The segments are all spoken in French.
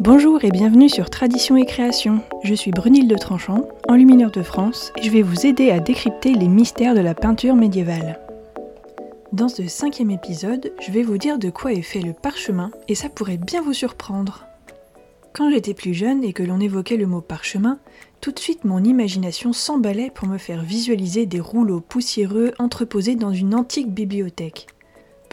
Bonjour et bienvenue sur Tradition et Création. Je suis Brunilde de Tranchant, enlumineur de France, et je vais vous aider à décrypter les mystères de la peinture médiévale. Dans ce cinquième épisode, je vais vous dire de quoi est fait le parchemin, et ça pourrait bien vous surprendre. Quand j'étais plus jeune et que l'on évoquait le mot parchemin, tout de suite mon imagination s'emballait pour me faire visualiser des rouleaux poussiéreux entreposés dans une antique bibliothèque.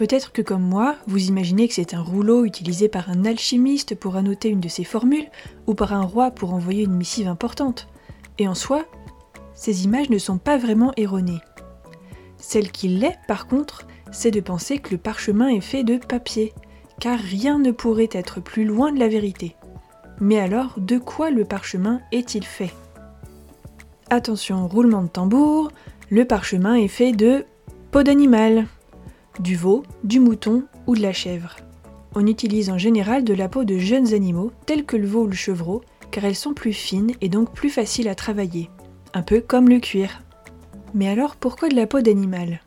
Peut-être que comme moi, vous imaginez que c'est un rouleau utilisé par un alchimiste pour annoter une de ses formules, ou par un roi pour envoyer une missive importante. Et en soi, ces images ne sont pas vraiment erronées. Celle qui l'est, par contre, c'est de penser que le parchemin est fait de papier, car rien ne pourrait être plus loin de la vérité. Mais alors, de quoi le parchemin est-il fait? Attention, roulement de tambour, le parchemin est fait de peau d'animal du veau, du mouton ou de la chèvre. On utilise en général de la peau de jeunes animaux tels que le veau ou le chevreau car elles sont plus fines et donc plus faciles à travailler, un peu comme le cuir. Mais alors pourquoi de la peau d'animal?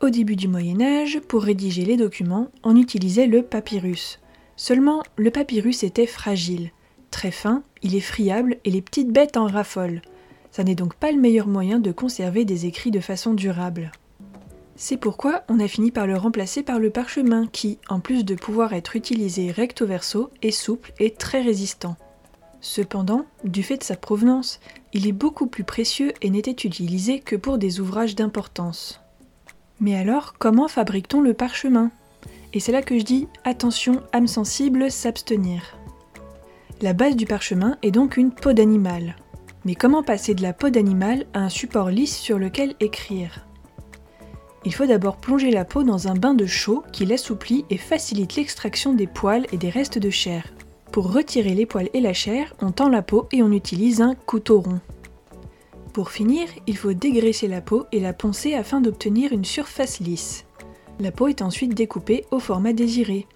Au début du Moyen Âge, pour rédiger les documents, on utilisait le papyrus. Seulement, le papyrus était fragile, très fin, il est friable et les petites bêtes en raffolent. Ça n'est donc pas le meilleur moyen de conserver des écrits de façon durable. C'est pourquoi on a fini par le remplacer par le parchemin qui, en plus de pouvoir être utilisé recto verso, est souple et très résistant. Cependant, du fait de sa provenance, il est beaucoup plus précieux et n'était utilisé que pour des ouvrages d'importance. Mais alors, comment fabrique-t-on le parchemin? Et c'est là que je dis attention, âme sensible, s'abstenir. La base du parchemin est donc une peau d'animal. Mais comment passer de la peau d'animal à un support lisse sur lequel écrire? Il faut d'abord plonger la peau dans un bain de chaux qui l'assouplit et facilite l'extraction des poils et des restes de chair. Pour retirer les poils et la chair, on tend la peau et on utilise un couteau rond. Pour finir, il faut dégraisser la peau et la poncer afin d'obtenir une surface lisse. La peau est ensuite découpée au format désiré.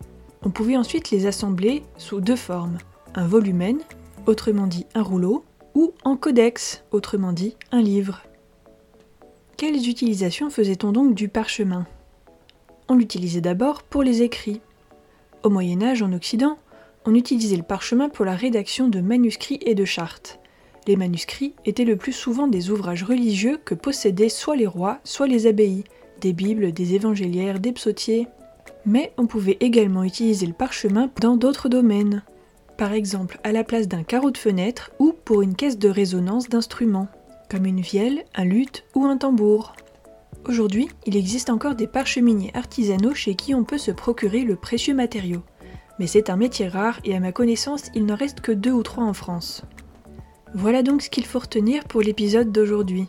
On pouvait ensuite les assembler sous deux formes, un volumen, autrement dit un rouleau, ou en codex, autrement dit un livre. Quelles utilisations faisait-on donc du parchemin? On l'utilisait d'abord pour les écrits. Au Moyen Âge, en Occident, on utilisait le parchemin pour la rédaction de manuscrits et de chartes. Les manuscrits étaient le plus souvent des ouvrages religieux que possédaient soit les rois, soit les abbayes, des bibles, des évangéliaires, des psautiers. Mais on pouvait également utiliser le parchemin dans d'autres domaines, par exemple à la place d'un carreau de fenêtre ou pour une caisse de résonance d'instruments comme une vielle, un luth ou un tambour. Aujourd'hui, il existe encore des parcheminiers artisanaux chez qui on peut se procurer le précieux matériau. Mais c'est un métier rare et à ma connaissance, il n'en reste que deux ou trois en France. Voilà donc ce qu'il faut retenir pour l'épisode d'aujourd'hui.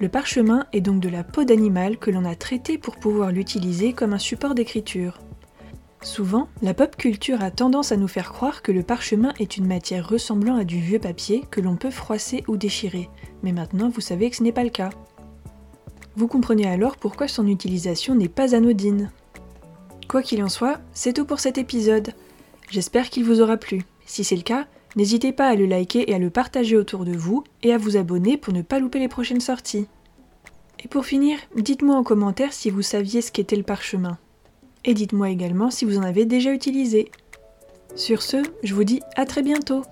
Le parchemin est donc de la peau d'animal que l'on a traité pour pouvoir l'utiliser comme un support d'écriture. Souvent, la pop culture a tendance à nous faire croire que le parchemin est une matière ressemblant à du vieux papier que l'on peut froisser ou déchirer, mais maintenant vous savez que ce n'est pas le cas. Vous comprenez alors pourquoi son utilisation n'est pas anodine. Quoi qu'il en soit, c'est tout pour cet épisode. J'espère qu'il vous aura plu. Si c'est le cas, n'hésitez pas à le liker et à le partager autour de vous et à vous abonner pour ne pas louper les prochaines sorties. Et pour finir, dites-moi en commentaire si vous saviez ce qu'était le parchemin et dites-moi également si vous en avez déjà utilisé. Sur ce, je vous dis à très bientôt